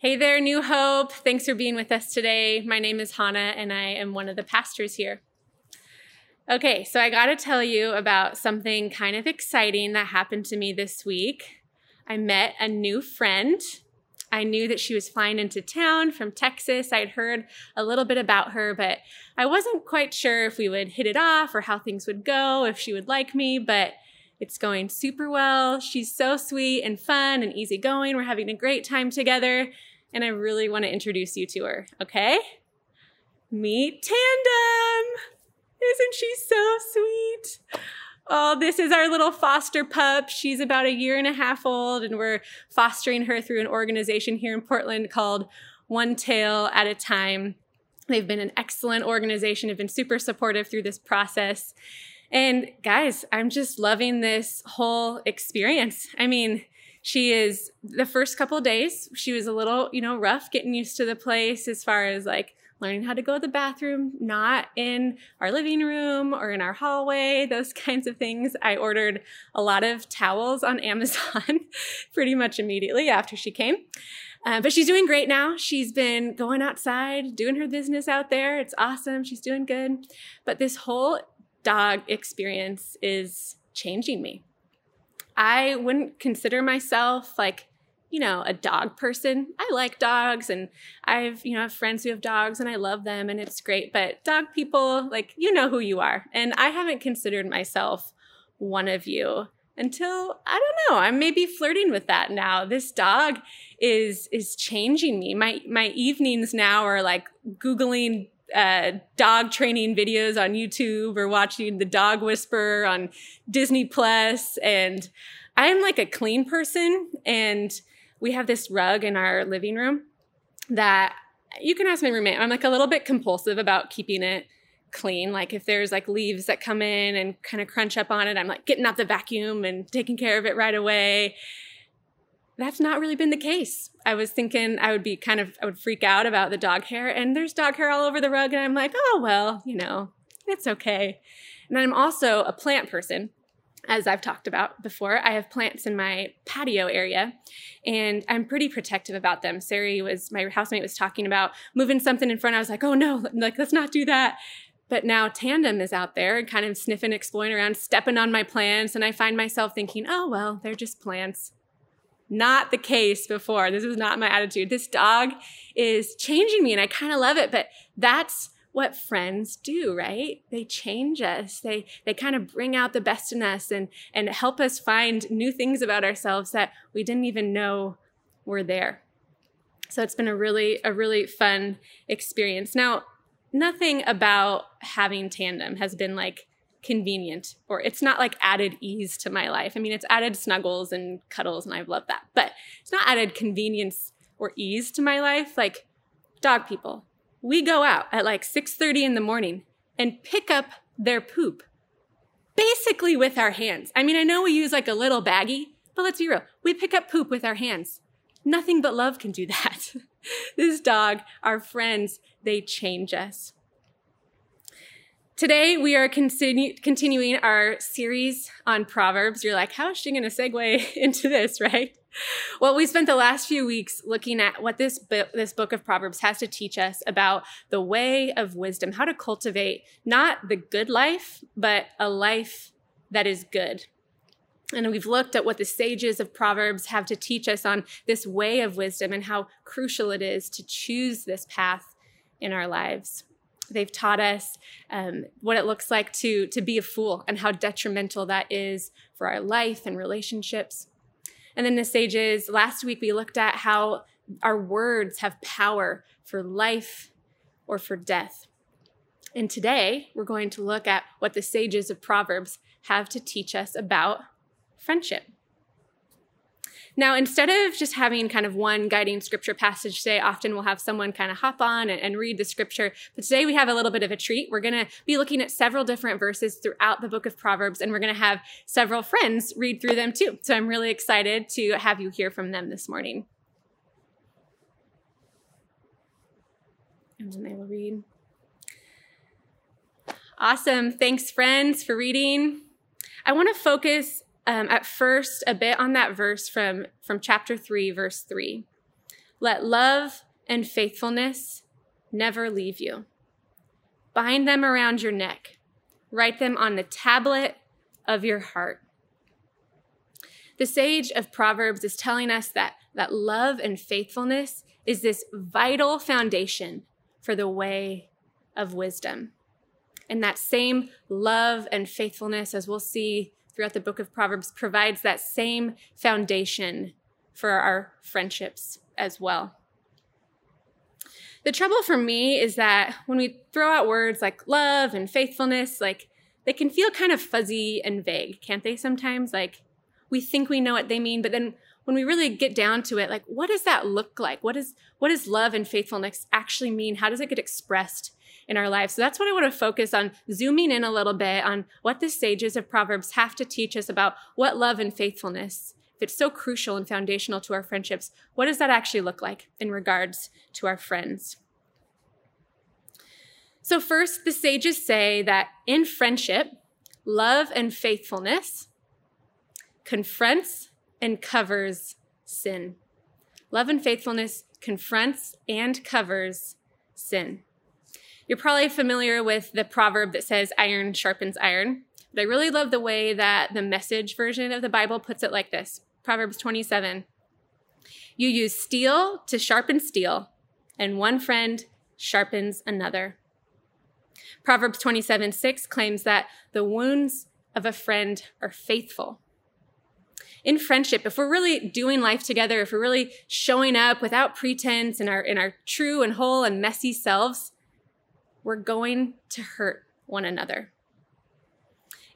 Hey there, New Hope. Thanks for being with us today. My name is Hannah, and I am one of the pastors here. Okay, so I got to tell you about something kind of exciting that happened to me this week. I met a new friend. I knew that she was flying into town from Texas. I'd heard a little bit about her, but I wasn't quite sure if we would hit it off or how things would go, if she would like me, but it's going super well. She's so sweet and fun and easygoing. We're having a great time together and I really want to introduce you to her, okay? Meet Tandem! Isn't she so sweet? Oh, this is our little foster pup. She's about a year and a half old, and we're fostering her through an organization here in Portland called One Tail at a Time. They've been an excellent organization, have been super supportive through this process. And guys, I'm just loving this whole experience. I mean, she is the first couple days she was a little you know rough getting used to the place as far as like learning how to go to the bathroom not in our living room or in our hallway those kinds of things. I ordered a lot of towels on amazon pretty much immediately after she came. Uh, but she's doing great now. She's been going outside doing her business out there. It's awesome. She's doing good. But this whole dog experience is changing me I wouldn't consider myself like, you know, a dog person. I like dogs and I've, you know, have friends who have dogs and I love them and it's great. But dog people, like, you know who you are. And I haven't considered myself one of you until I don't know. I'm maybe flirting with that now. This dog is is changing me. My my evenings now are like googling uh, dog training videos on YouTube or watching the dog whisper on Disney Plus. And I'm like a clean person. And we have this rug in our living room that you can ask my roommate. I'm like a little bit compulsive about keeping it clean. Like if there's like leaves that come in and kind of crunch up on it, I'm like getting out the vacuum and taking care of it right away that's not really been the case. I was thinking I would be kind of, I would freak out about the dog hair, and there's dog hair all over the rug, and I'm like, oh, well, you know, it's okay. And I'm also a plant person. As I've talked about before, I have plants in my patio area and I'm pretty protective about them. Sari was, my housemate was talking about moving something in front. I was like, oh no, like, let's not do that. But now Tandem is out there and kind of sniffing, exploring around, stepping on my plants. And I find myself thinking, oh, well, they're just plants not the case before. This was not my attitude. This dog is changing me and I kind of love it, but that's what friends do, right? They change us. They they kind of bring out the best in us and and help us find new things about ourselves that we didn't even know were there. So it's been a really a really fun experience. Now, nothing about having tandem has been like convenient or it's not like added ease to my life. I mean, it's added snuggles and cuddles and I love that, but it's not added convenience or ease to my life. Like dog people, we go out at like 6:30 in the morning and pick up their poop basically with our hands. I mean, I know we use like a little baggie, but let's be real. We pick up poop with our hands. Nothing but love can do that. this dog, our friends, they change us. Today, we are continu- continuing our series on Proverbs. You're like, how is she going to segue into this, right? Well, we spent the last few weeks looking at what this, this book of Proverbs has to teach us about the way of wisdom, how to cultivate not the good life, but a life that is good. And we've looked at what the sages of Proverbs have to teach us on this way of wisdom and how crucial it is to choose this path in our lives. They've taught us um, what it looks like to, to be a fool and how detrimental that is for our life and relationships. And then the sages, last week we looked at how our words have power for life or for death. And today we're going to look at what the sages of Proverbs have to teach us about friendship. Now, instead of just having kind of one guiding scripture passage today, often we'll have someone kind of hop on and, and read the scripture. But today we have a little bit of a treat. We're going to be looking at several different verses throughout the book of Proverbs, and we're going to have several friends read through them too. So I'm really excited to have you hear from them this morning. And then they will read. Awesome. Thanks, friends, for reading. I want to focus um, at first a bit on that verse from, from chapter 3, verse 3. Let love and faithfulness never leave you. Bind them around your neck. Write them on the tablet of your heart. The sage of Proverbs is telling us that, that love and faithfulness is this vital foundation for the way of wisdom. And that same love and faithfulness, as we'll see throughout the book of Proverbs, provides that same foundation for our friendships as well. The trouble for me is that when we throw out words like love and faithfulness, like they can feel kind of fuzzy and vague, can't they sometimes? Like we think we know what they mean, but then when we really get down to it, like what does that look like? What is what does love and faithfulness actually mean? How does it get expressed in our lives? So that's what I want to focus on, zooming in a little bit on what the sages of Proverbs have to teach us about what love and faithfulness if it's so crucial and foundational to our friendships, what does that actually look like in regards to our friends? So, first, the sages say that in friendship, love and faithfulness confronts and covers sin. Love and faithfulness confronts and covers sin. You're probably familiar with the proverb that says, iron sharpens iron. But I really love the way that the message version of the Bible puts it like this Proverbs 27. You use steel to sharpen steel, and one friend sharpens another. Proverbs 27 6 claims that the wounds of a friend are faithful. In friendship, if we're really doing life together, if we're really showing up without pretense in our, in our true and whole and messy selves, we're going to hurt one another.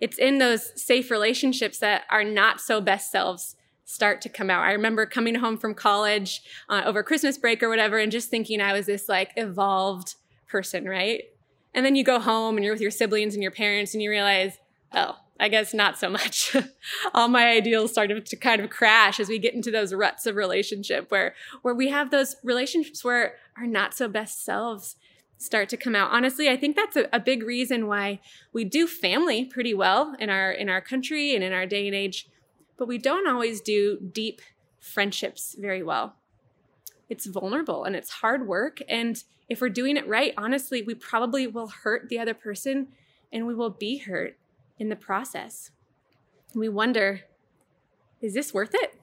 It's in those safe relationships that our not so best selves start to come out. I remember coming home from college uh, over Christmas break or whatever and just thinking I was this like evolved person, right? And then you go home and you're with your siblings and your parents and you realize, oh, I guess not so much. All my ideals started to kind of crash as we get into those ruts of relationship where where we have those relationships where our not so best selves start to come out. Honestly, I think that's a, a big reason why we do family pretty well in our in our country and in our day and age but we don't always do deep friendships very well. It's vulnerable and it's hard work. And if we're doing it right, honestly, we probably will hurt the other person and we will be hurt in the process. We wonder, is this worth it?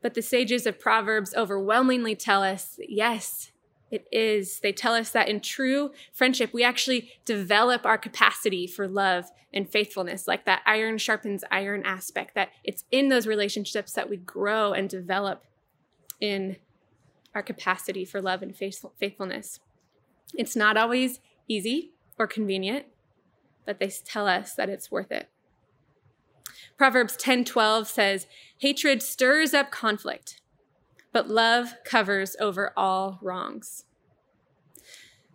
But the sages of Proverbs overwhelmingly tell us yes, it is. They tell us that in true friendship, we actually develop our capacity for love and faithfulness, like that iron sharpens iron aspect, that it's in those relationships that we grow and develop in our capacity for love and faithfulness. It's not always easy or convenient, but they tell us that it's worth it. Proverbs 10:12 says, "Hatred stirs up conflict, but love covers over all wrongs.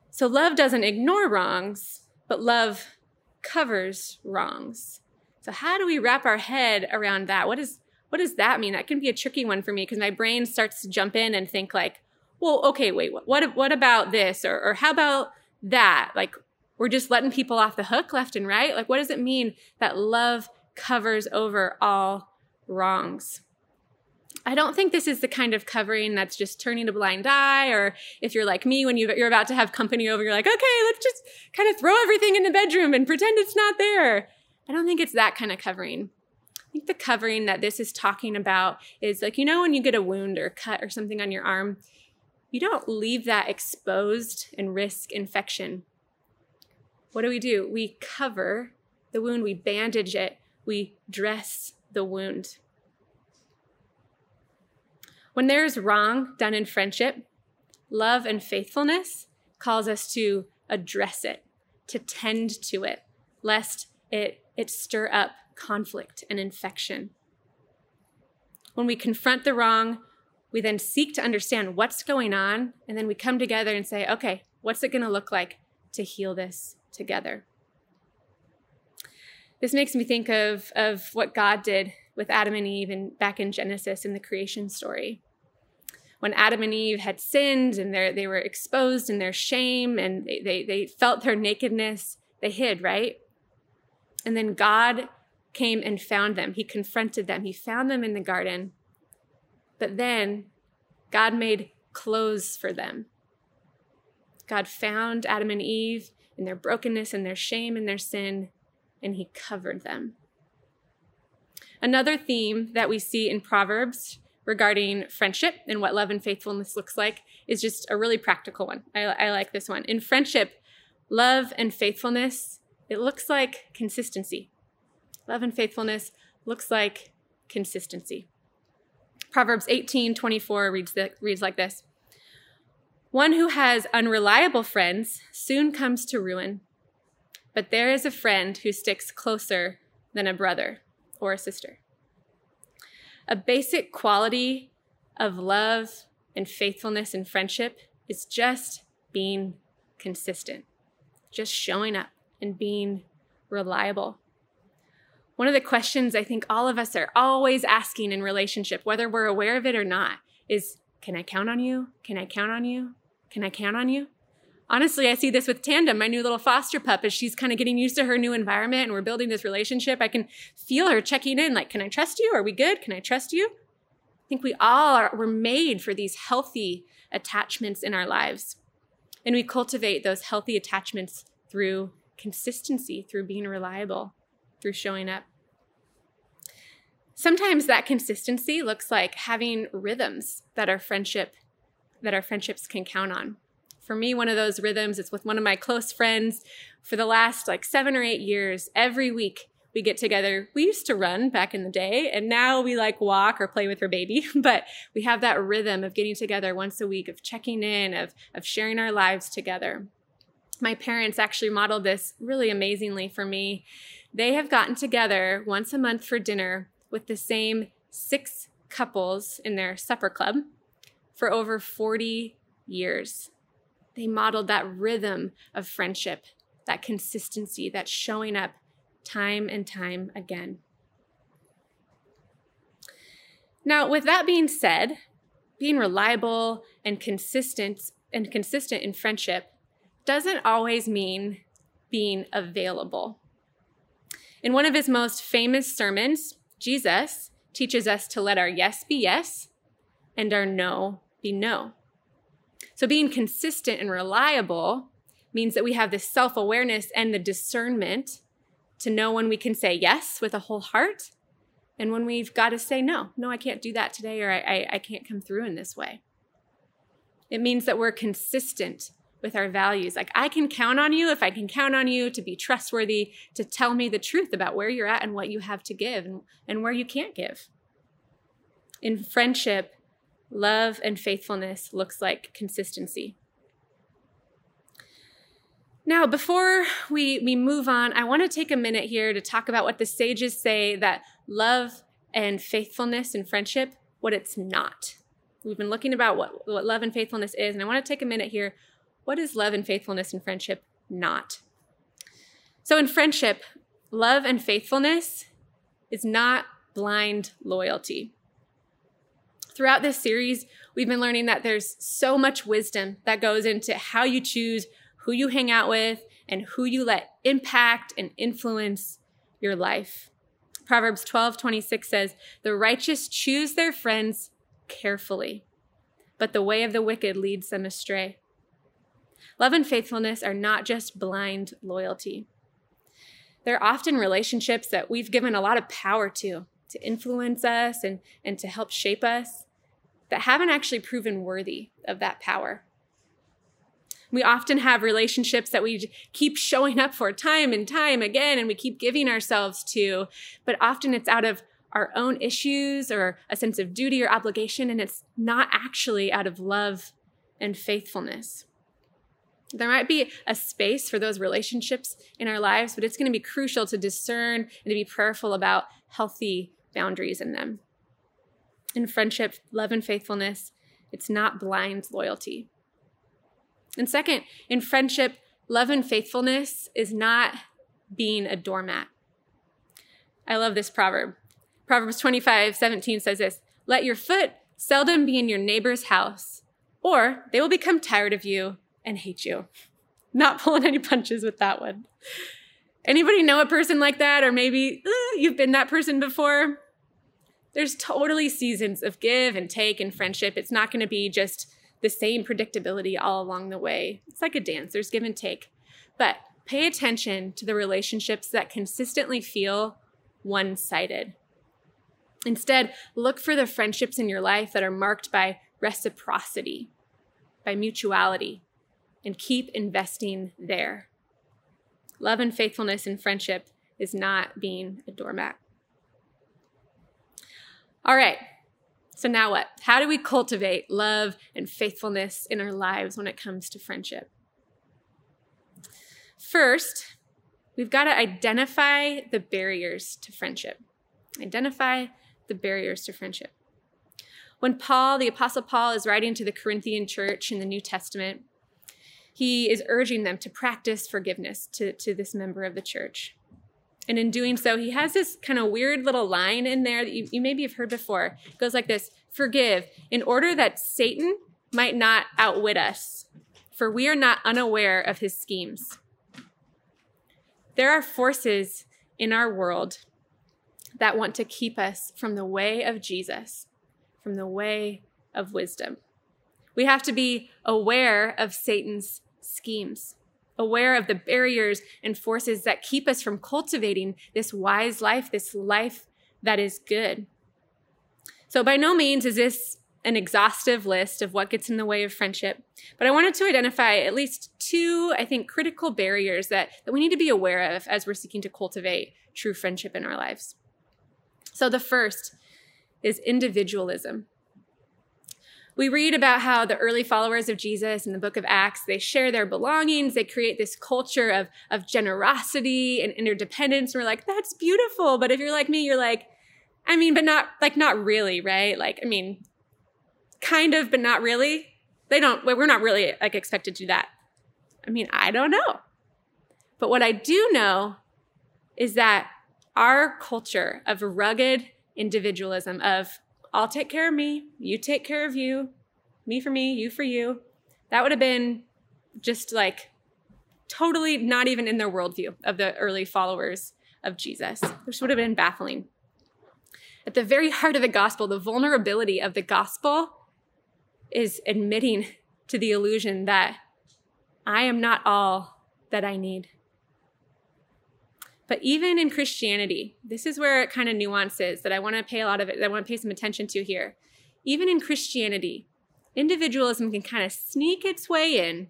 So love doesn't ignore wrongs, but love covers wrongs. So how do we wrap our head around that? What is what does that mean? That can be a tricky one for me because my brain starts to jump in and think like, well, okay, wait, what what about this or or how about that? Like we're just letting people off the hook left and right. Like what does it mean that love covers over all wrongs? I don't think this is the kind of covering that's just turning a blind eye, or if you're like me, when you're about to have company over, you're like, okay, let's just kind of throw everything in the bedroom and pretend it's not there. I don't think it's that kind of covering. I think the covering that this is talking about is like, you know, when you get a wound or cut or something on your arm, you don't leave that exposed and risk infection. What do we do? We cover the wound, we bandage it, we dress the wound. When there is wrong done in friendship, love and faithfulness calls us to address it, to tend to it, lest it, it stir up conflict and infection. When we confront the wrong, we then seek to understand what's going on, and then we come together and say, okay, what's it going to look like to heal this together? This makes me think of, of what God did with Adam and Eve and back in Genesis in the creation story when Adam and Eve had sinned and they were exposed in their shame and they, they, they felt their nakedness, they hid, right? And then God came and found them. He confronted them. He found them in the garden. But then God made clothes for them. God found Adam and Eve in their brokenness and their shame and their sin, and he covered them. Another theme that we see in Proverbs regarding friendship and what love and faithfulness looks like is just a really practical one. I, I like this one. In friendship, love and faithfulness, it looks like consistency. Love and faithfulness looks like consistency. Proverbs 18 24 reads, the, reads like this One who has unreliable friends soon comes to ruin, but there is a friend who sticks closer than a brother or a sister. A basic quality of love and faithfulness and friendship is just being consistent, just showing up and being reliable. One of the questions I think all of us are always asking in relationship, whether we're aware of it or not, is can I count on you? Can I count on you? Can I count on you? Honestly, I see this with Tandem, my new little foster pup, as she's kind of getting used to her new environment and we're building this relationship. I can feel her checking in, like, can I trust you? Are we good? Can I trust you? I think we all are, we're made for these healthy attachments in our lives. And we cultivate those healthy attachments through consistency, through being reliable, through showing up. Sometimes that consistency looks like having rhythms that our friendship that our friendships can count on. For me, one of those rhythms is with one of my close friends for the last like 7 or 8 years. Every week we get together. We used to run back in the day, and now we like walk or play with her baby. But we have that rhythm of getting together once a week, of checking in, of, of sharing our lives together my parents actually modeled this really amazingly for me. They have gotten together once a month for dinner with the same six couples in their supper club for over 40 years. They modeled that rhythm of friendship, that consistency, that showing up time and time again. Now, with that being said, being reliable and consistent and consistent in friendship doesn't always mean being available. In one of his most famous sermons, Jesus teaches us to let our yes be yes and our no be no. So, being consistent and reliable means that we have this self awareness and the discernment to know when we can say yes with a whole heart and when we've got to say no. No, I can't do that today, or I, I, I can't come through in this way. It means that we're consistent with our values. Like, I can count on you if I can count on you to be trustworthy, to tell me the truth about where you're at and what you have to give and, and where you can't give. In friendship, love and faithfulness looks like consistency. Now, before we, we move on, I want to take a minute here to talk about what the sages say that love and faithfulness and friendship, what it's not. We've been looking about what, what love and faithfulness is, and I want to take a minute here what is love and faithfulness and friendship not? So, in friendship, love and faithfulness is not blind loyalty. Throughout this series, we've been learning that there's so much wisdom that goes into how you choose who you hang out with and who you let impact and influence your life. Proverbs 12 26 says, The righteous choose their friends carefully, but the way of the wicked leads them astray. Love and faithfulness are not just blind loyalty. They're often relationships that we've given a lot of power to, to influence us and, and to help shape us, that haven't actually proven worthy of that power. We often have relationships that we keep showing up for time and time again, and we keep giving ourselves to, but often it's out of our own issues or a sense of duty or obligation, and it's not actually out of love and faithfulness. There might be a space for those relationships in our lives, but it's going to be crucial to discern and to be prayerful about healthy boundaries in them. In friendship, love and faithfulness, it's not blind loyalty. And second, in friendship, love and faithfulness is not being a doormat. I love this proverb. Proverbs 25, 17 says this Let your foot seldom be in your neighbor's house, or they will become tired of you and hate you. Not pulling any punches with that one. Anybody know a person like that? Or maybe uh, you've been that person before? There's totally seasons of give and take in friendship. It's not going to be just the same predictability all along the way. It's like a dance, there's give and take. But pay attention to the relationships that consistently feel one sided. Instead, look for the friendships in your life that are marked by reciprocity, by mutuality, and keep investing there. Love and faithfulness in friendship is not being a doormat. All right, so now what? How do we cultivate love and faithfulness in our lives when it comes to friendship? First, we've got to identify the barriers to friendship. Identify the barriers to friendship. When Paul, the Apostle Paul, is writing to the Corinthian church in the New Testament, he is urging them to practice forgiveness to, to this member of the church. And in doing so, he has this kind of weird little line in there that you, you maybe have heard before. It goes like this Forgive, in order that Satan might not outwit us, for we are not unaware of his schemes. There are forces in our world that want to keep us from the way of Jesus, from the way of wisdom. We have to be aware of Satan's schemes, aware of the barriers and forces that keep us from cultivating this wise life, this life that is good. So, by no means is this an exhaustive list of what gets in the way of friendship, but I wanted to identify at least two, I think, critical barriers that, that we need to be aware of as we're seeking to cultivate true friendship in our lives. So, the first is individualism. We read about how the early followers of Jesus in the book of Acts, they share their belongings, they create this culture of, of generosity and interdependence. And we're like, that's beautiful. But if you're like me, you're like, I mean, but not like not really, right? Like, I mean, kind of, but not really. They don't, we're not really like expected to do that. I mean, I don't know. But what I do know is that our culture of rugged individualism, of I'll take care of me, you take care of you, me for me, you for you, that would have been just like totally not even in their worldview of the early followers of Jesus, which would have been baffling. At the very heart of the gospel, the vulnerability of the gospel is admitting to the illusion that I am not all that I need. But even in Christianity, this is where it kind of nuances that I want to pay a lot of it, I want to pay some attention to here. Even in Christianity, individualism can kind of sneak its way in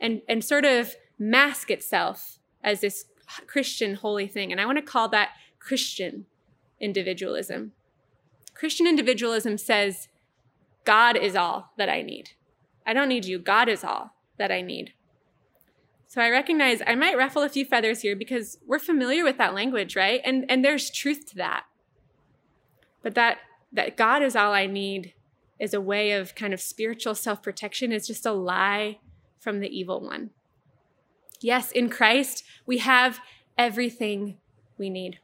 and, and sort of mask itself as this Christian holy thing. And I want to call that Christian individualism. Christian individualism says, God is all that I need. I don't need you. God is all that I need. So I recognize I might ruffle a few feathers here because we're familiar with that language, right? And and there's truth to that. But that that God is all I need is a way of kind of spiritual self-protection is just a lie from the evil one. Yes, in Christ, we have everything we need.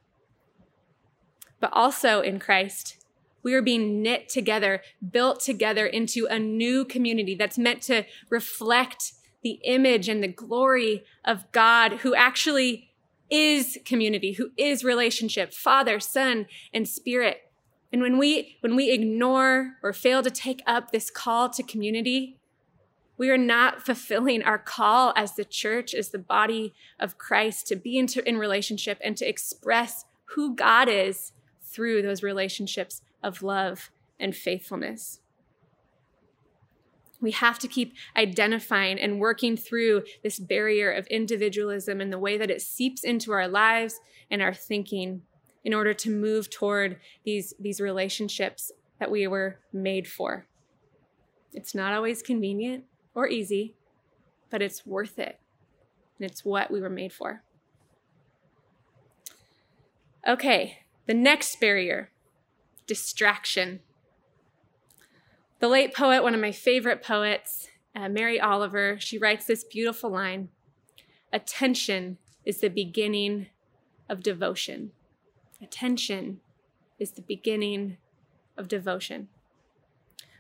But also in Christ, we are being knit together, built together into a new community that's meant to reflect the image and the glory of God who actually is community, who is relationship, Father, Son, and Spirit. And when we when we ignore or fail to take up this call to community, we are not fulfilling our call as the church, as the body of Christ, to be into, in relationship and to express who God is through those relationships of love and faithfulness. We have to keep identifying and working through this barrier of individualism and the way that it seeps into our lives and our thinking in order to move toward these, these relationships that we were made for. It's not always convenient or easy, but it's worth it. And it's what we were made for. Okay, the next barrier distraction. The late poet, one of my favorite poets, uh, Mary Oliver, she writes this beautiful line Attention is the beginning of devotion. Attention is the beginning of devotion.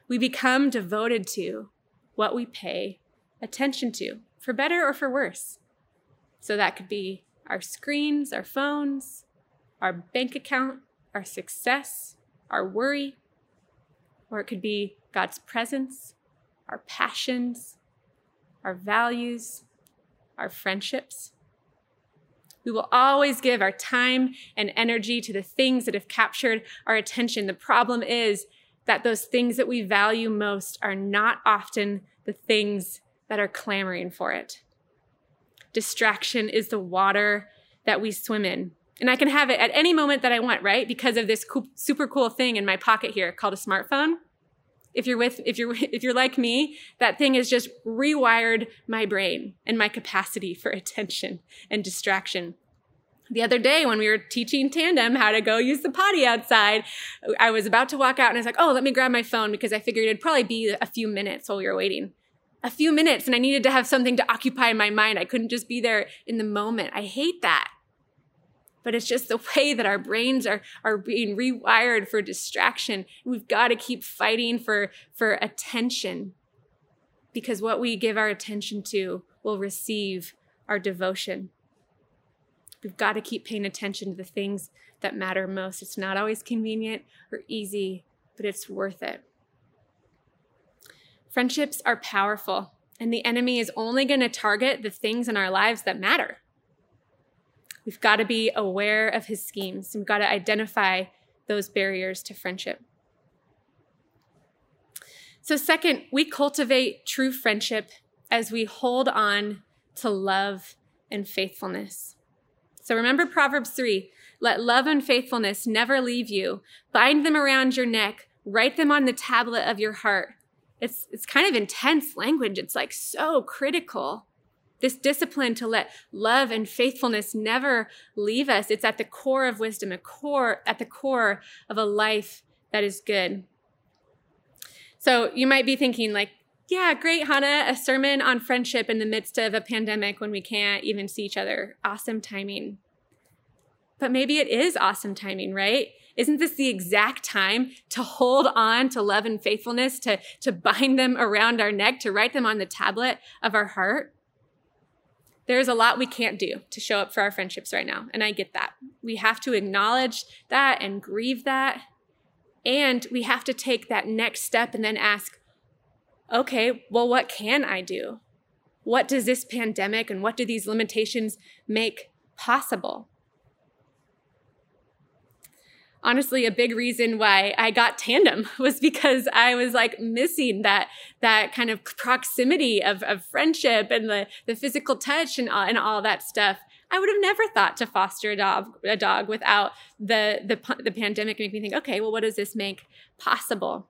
We become devoted to what we pay attention to, for better or for worse. So that could be our screens, our phones, our bank account, our success, our worry, or it could be God's presence, our passions, our values, our friendships. We will always give our time and energy to the things that have captured our attention. The problem is that those things that we value most are not often the things that are clamoring for it. Distraction is the water that we swim in. And I can have it at any moment that I want, right? Because of this super cool thing in my pocket here called a smartphone. If you're with, if you're, if you're like me, that thing has just rewired my brain and my capacity for attention and distraction. The other day, when we were teaching Tandem how to go use the potty outside, I was about to walk out and I was like, oh, let me grab my phone because I figured it'd probably be a few minutes while we were waiting. A few minutes, and I needed to have something to occupy my mind. I couldn't just be there in the moment. I hate that but it's just the way that our brains are, are being rewired for distraction. We've got to keep fighting for, for attention because what we give our attention to will receive our devotion. We've got to keep paying attention to the things that matter most. It's not always convenient or easy, but it's worth it. Friendships are powerful, and the enemy is only going to target the things in our lives that matter. We've got to be aware of his schemes. We've got to identify those barriers to friendship. So, second, we cultivate true friendship as we hold on to love and faithfulness. So, remember Proverbs 3 let love and faithfulness never leave you. Bind them around your neck, write them on the tablet of your heart. It's, it's kind of intense language. It's like so critical. This discipline to let love and faithfulness never leave us. It's at the core of wisdom, a core, at the core of a life that is good. So you might be thinking, like, yeah, great, Hannah, a sermon on friendship in the midst of a pandemic when we can't even see each other. Awesome timing. But maybe it is awesome timing, right? Isn't this the exact time to hold on to love and faithfulness, to, to bind them around our neck, to write them on the tablet of our heart? There's a lot we can't do to show up for our friendships right now. And I get that. We have to acknowledge that and grieve that. And we have to take that next step and then ask, okay, well, what can I do? What does this pandemic and what do these limitations make possible? Honestly a big reason why I got tandem was because I was like missing that that kind of proximity of, of friendship and the, the physical touch and all, and all that stuff. I would have never thought to foster a dog, a dog without the, the, the pandemic make me think, okay, well, what does this make possible?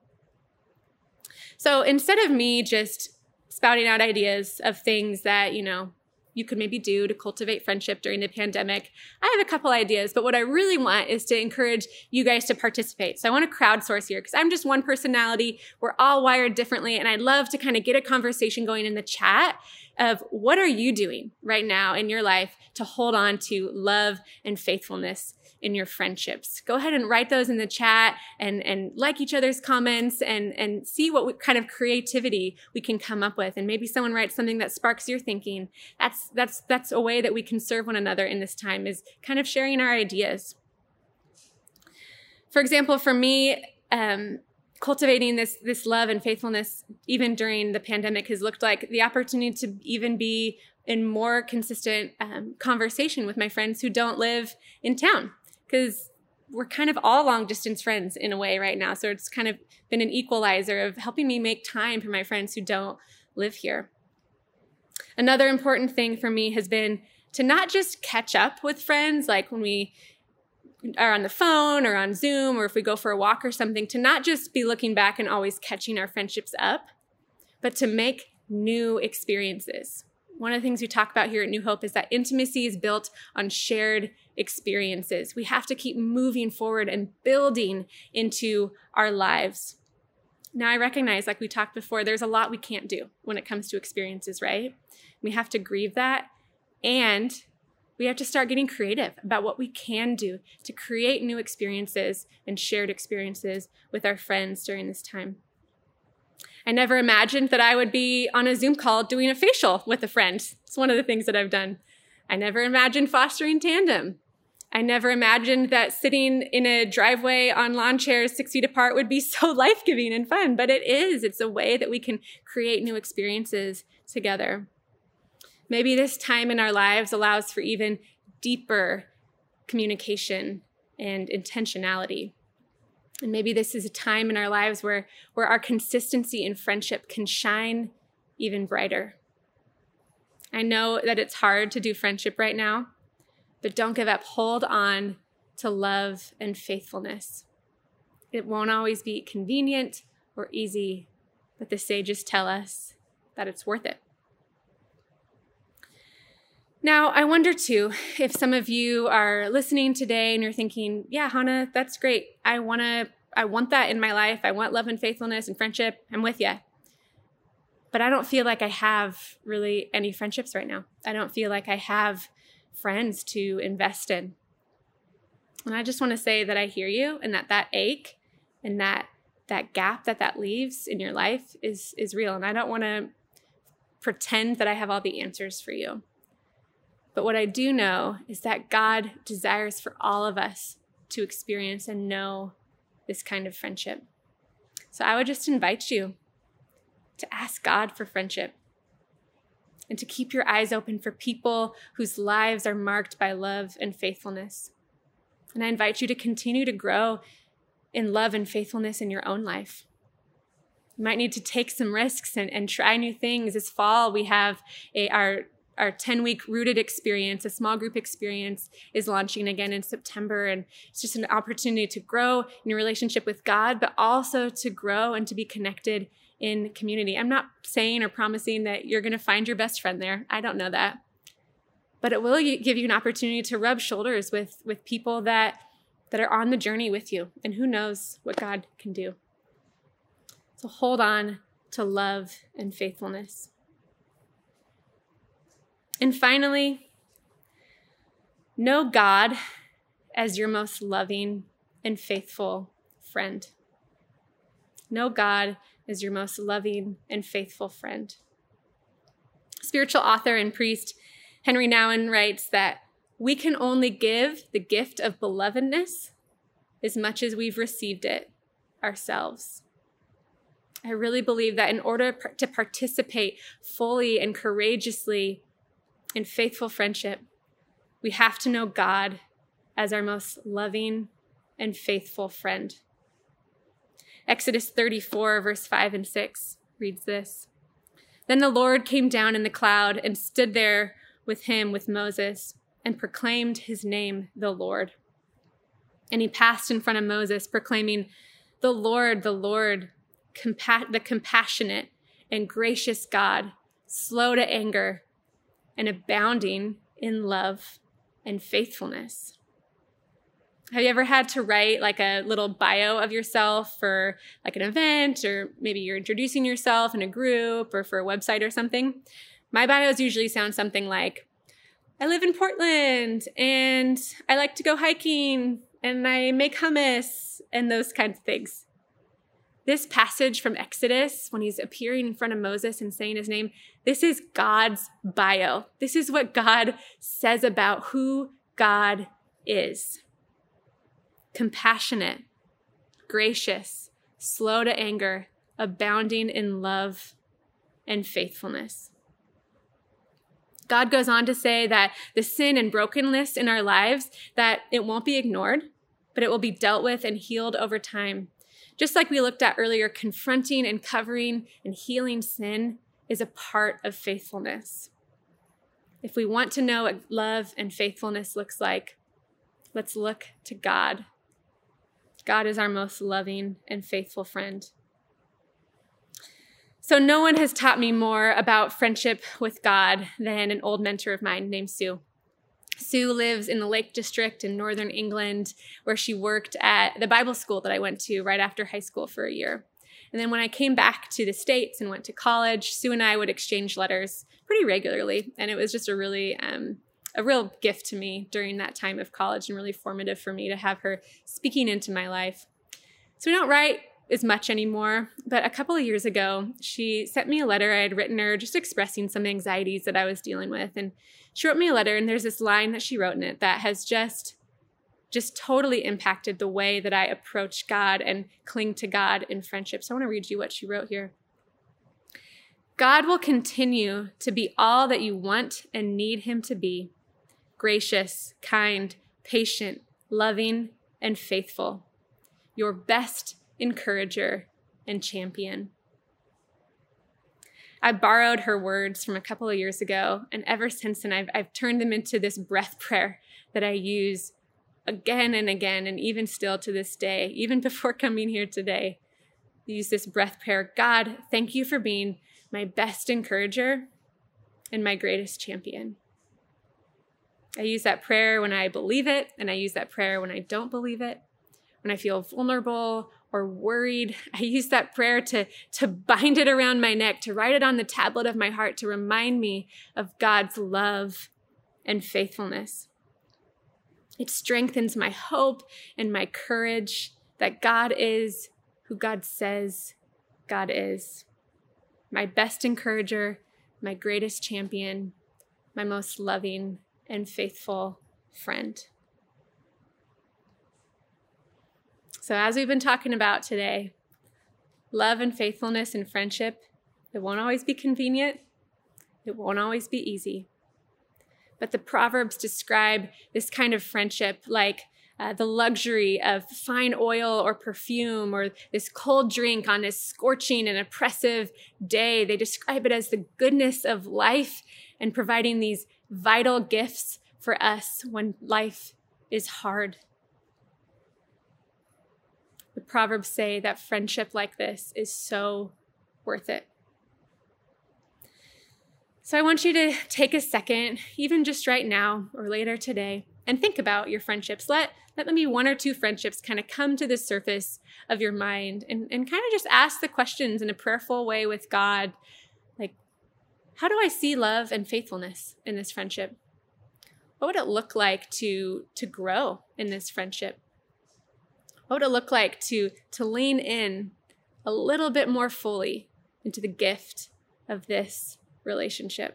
So instead of me just spouting out ideas of things that, you know, you could maybe do to cultivate friendship during the pandemic. I have a couple ideas, but what I really want is to encourage you guys to participate. So I want to crowdsource here because I'm just one personality. We're all wired differently. And I'd love to kind of get a conversation going in the chat of what are you doing right now in your life to hold on to love and faithfulness in your friendships. Go ahead and write those in the chat and, and like each other's comments and, and see what kind of creativity we can come up with. And maybe someone writes something that sparks your thinking. That's, that's, that's a way that we can serve one another in this time is kind of sharing our ideas. For example, for me, um, cultivating this this love and faithfulness even during the pandemic has looked like the opportunity to even be in more consistent um, conversation with my friends who don't live in town because we're kind of all long distance friends in a way right now. So it's kind of been an equalizer of helping me make time for my friends who don't live here. Another important thing for me has been to not just catch up with friends, like when we are on the phone or on Zoom or if we go for a walk or something, to not just be looking back and always catching our friendships up, but to make new experiences. One of the things we talk about here at New Hope is that intimacy is built on shared experiences. We have to keep moving forward and building into our lives. Now, I recognize, like we talked before, there's a lot we can't do when it comes to experiences, right? We have to grieve that and we have to start getting creative about what we can do to create new experiences and shared experiences with our friends during this time. I never imagined that I would be on a Zoom call doing a facial with a friend. It's one of the things that I've done. I never imagined fostering tandem. I never imagined that sitting in a driveway on lawn chairs six feet apart would be so life giving and fun, but it is. It's a way that we can create new experiences together. Maybe this time in our lives allows for even deeper communication and intentionality. And maybe this is a time in our lives where, where our consistency in friendship can shine even brighter. I know that it's hard to do friendship right now, but don't give up. Hold on to love and faithfulness. It won't always be convenient or easy, but the sages tell us that it's worth it. Now, I wonder too if some of you are listening today and you're thinking, yeah, Hannah, that's great. I want to I want that in my life. I want love and faithfulness and friendship. I'm with you. But I don't feel like I have really any friendships right now. I don't feel like I have friends to invest in. And I just want to say that I hear you and that that ache and that that gap that that leaves in your life is is real and I don't want to pretend that I have all the answers for you. But what I do know is that God desires for all of us to experience and know this kind of friendship. So I would just invite you to ask God for friendship and to keep your eyes open for people whose lives are marked by love and faithfulness. And I invite you to continue to grow in love and faithfulness in your own life. You might need to take some risks and, and try new things. This fall, we have a, our our 10 week rooted experience, a small group experience, is launching again in September. And it's just an opportunity to grow in your relationship with God, but also to grow and to be connected in community. I'm not saying or promising that you're going to find your best friend there. I don't know that. But it will give you an opportunity to rub shoulders with, with people that, that are on the journey with you. And who knows what God can do. So hold on to love and faithfulness. And finally, know God as your most loving and faithful friend. Know God as your most loving and faithful friend. Spiritual author and priest Henri Nouwen writes that we can only give the gift of belovedness as much as we've received it ourselves. I really believe that in order to participate fully and courageously in faithful friendship, we have to know God as our most loving and faithful friend. Exodus 34, verse 5 and 6 reads this Then the Lord came down in the cloud and stood there with him, with Moses, and proclaimed his name, the Lord. And he passed in front of Moses, proclaiming, The Lord, the Lord, compa- the compassionate and gracious God, slow to anger and abounding in love and faithfulness. Have you ever had to write like a little bio of yourself for like an event, or maybe you're introducing yourself in a group or for a website or something? My bios usually sound something like I live in Portland and I like to go hiking and I make hummus and those kinds of things. This passage from Exodus, when he's appearing in front of Moses and saying his name, this is God's bio. This is what God says about who God is compassionate, gracious, slow to anger, abounding in love and faithfulness. God goes on to say that the sin and brokenness in our lives that it won't be ignored, but it will be dealt with and healed over time just like we looked at earlier, confronting and covering and healing sin is a part of faithfulness. If we want to know what love and faithfulness looks like, let's look to God. God is our most loving and faithful friend. So, no one has taught me more about friendship with God than an old mentor of mine named Sue. Sue lives in the Lake District in northern England, where she worked at the Bible school that I went to right after high school for a year. And then when I came back to the States and went to college, Sue and I would exchange letters pretty regularly. And it was just a really, um, a real gift to me during that time of college and really formative for me to have her speaking into my life. So we don't write as much anymore. But a couple of years ago, she sent me a letter I had written her just expressing some anxieties that I was dealing with. And she wrote me a letter, and there's this line that she wrote in it that has just just totally impacted the way that I approach God and cling to God in friendship. So I want to read you what she wrote here. God will continue to be all that you want and need him to be gracious, kind, patient, loving, and faithful, your best encourager and champion. I borrowed her words from a couple of years ago, and ever since then, I've, I've turned them into this breath prayer that I use again and again, and even still to this day, even before coming here today. Use this breath prayer God, thank you for being my best encourager and my greatest champion. I use that prayer when I believe it, and I use that prayer when I don't believe it. When I feel vulnerable or worried, I use that prayer to, to bind it around my neck, to write it on the tablet of my heart, to remind me of God's love and faithfulness. It strengthens my hope and my courage that God is who God says God is. My best encourager, my greatest champion, my most loving and faithful friend. So, as we've been talking about today, love and faithfulness and friendship, it won't always be convenient, it won't always be easy. But the Proverbs describe this kind of friendship like uh, the luxury of fine oil or perfume or this cold drink on this scorching and oppressive day. They describe it as the goodness of life and providing these vital gifts for us when life is hard. The Proverbs say that friendship like this is so worth it. So I want you to take a second, even just right now or later today, and think about your friendships. Let, let maybe one or two friendships kind of come to the surface of your mind and, and kind of just ask the questions in a prayerful way with God Like, how do I see love and faithfulness in this friendship? What would it look like to to grow in this friendship? What would it look like to to lean in a little bit more fully into the gift of this relationship?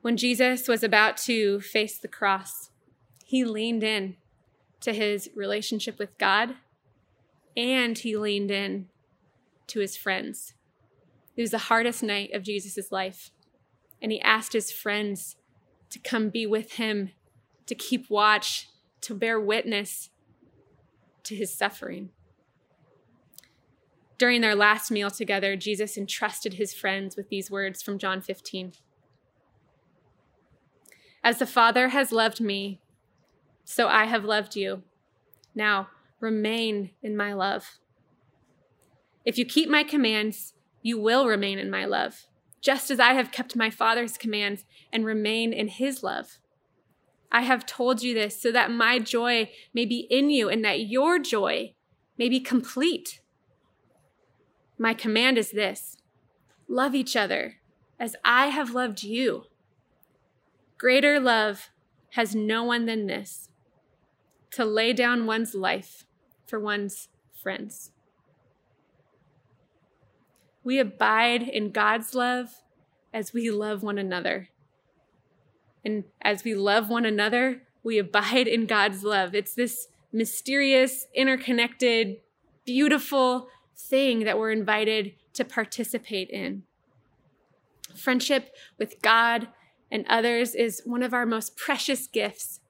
When Jesus was about to face the cross, he leaned in to his relationship with God and he leaned in to his friends. It was the hardest night of Jesus' life. And he asked his friends to come be with him, to keep watch, to bear witness to his suffering. During their last meal together, Jesus entrusted his friends with these words from John 15 As the Father has loved me, so I have loved you. Now remain in my love. If you keep my commands, you will remain in my love, just as I have kept my Father's commands and remain in his love. I have told you this so that my joy may be in you and that your joy may be complete. My command is this love each other as I have loved you. Greater love has no one than this to lay down one's life for one's friends. We abide in God's love as we love one another. And as we love one another, we abide in God's love. It's this mysterious, interconnected, beautiful thing that we're invited to participate in. Friendship with God and others is one of our most precious gifts.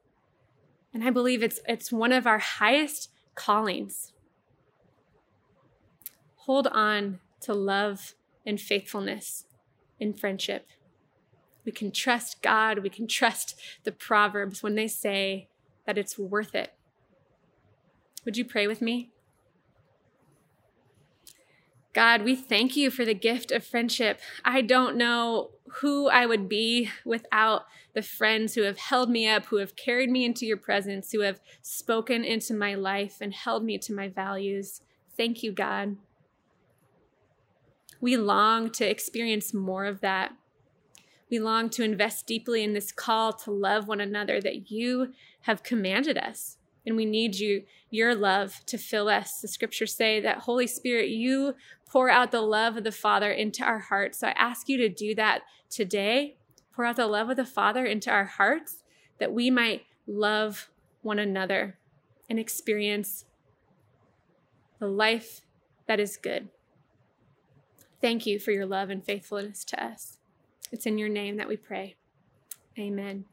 And I believe it's, it's one of our highest callings. Hold on to love and faithfulness in friendship. We can trust God, we can trust the Proverbs when they say that it's worth it. Would you pray with me? God, we thank you for the gift of friendship. I don't know who I would be without the friends who have held me up, who have carried me into your presence, who have spoken into my life and held me to my values. Thank you, God. We long to experience more of that. We long to invest deeply in this call to love one another that you have commanded us. And we need you, your love to fill us. The scriptures say that Holy Spirit, you pour out the love of the Father into our hearts. So I ask you to do that today. Pour out the love of the Father into our hearts that we might love one another and experience the life that is good. Thank you for your love and faithfulness to us. It's in your name that we pray. Amen.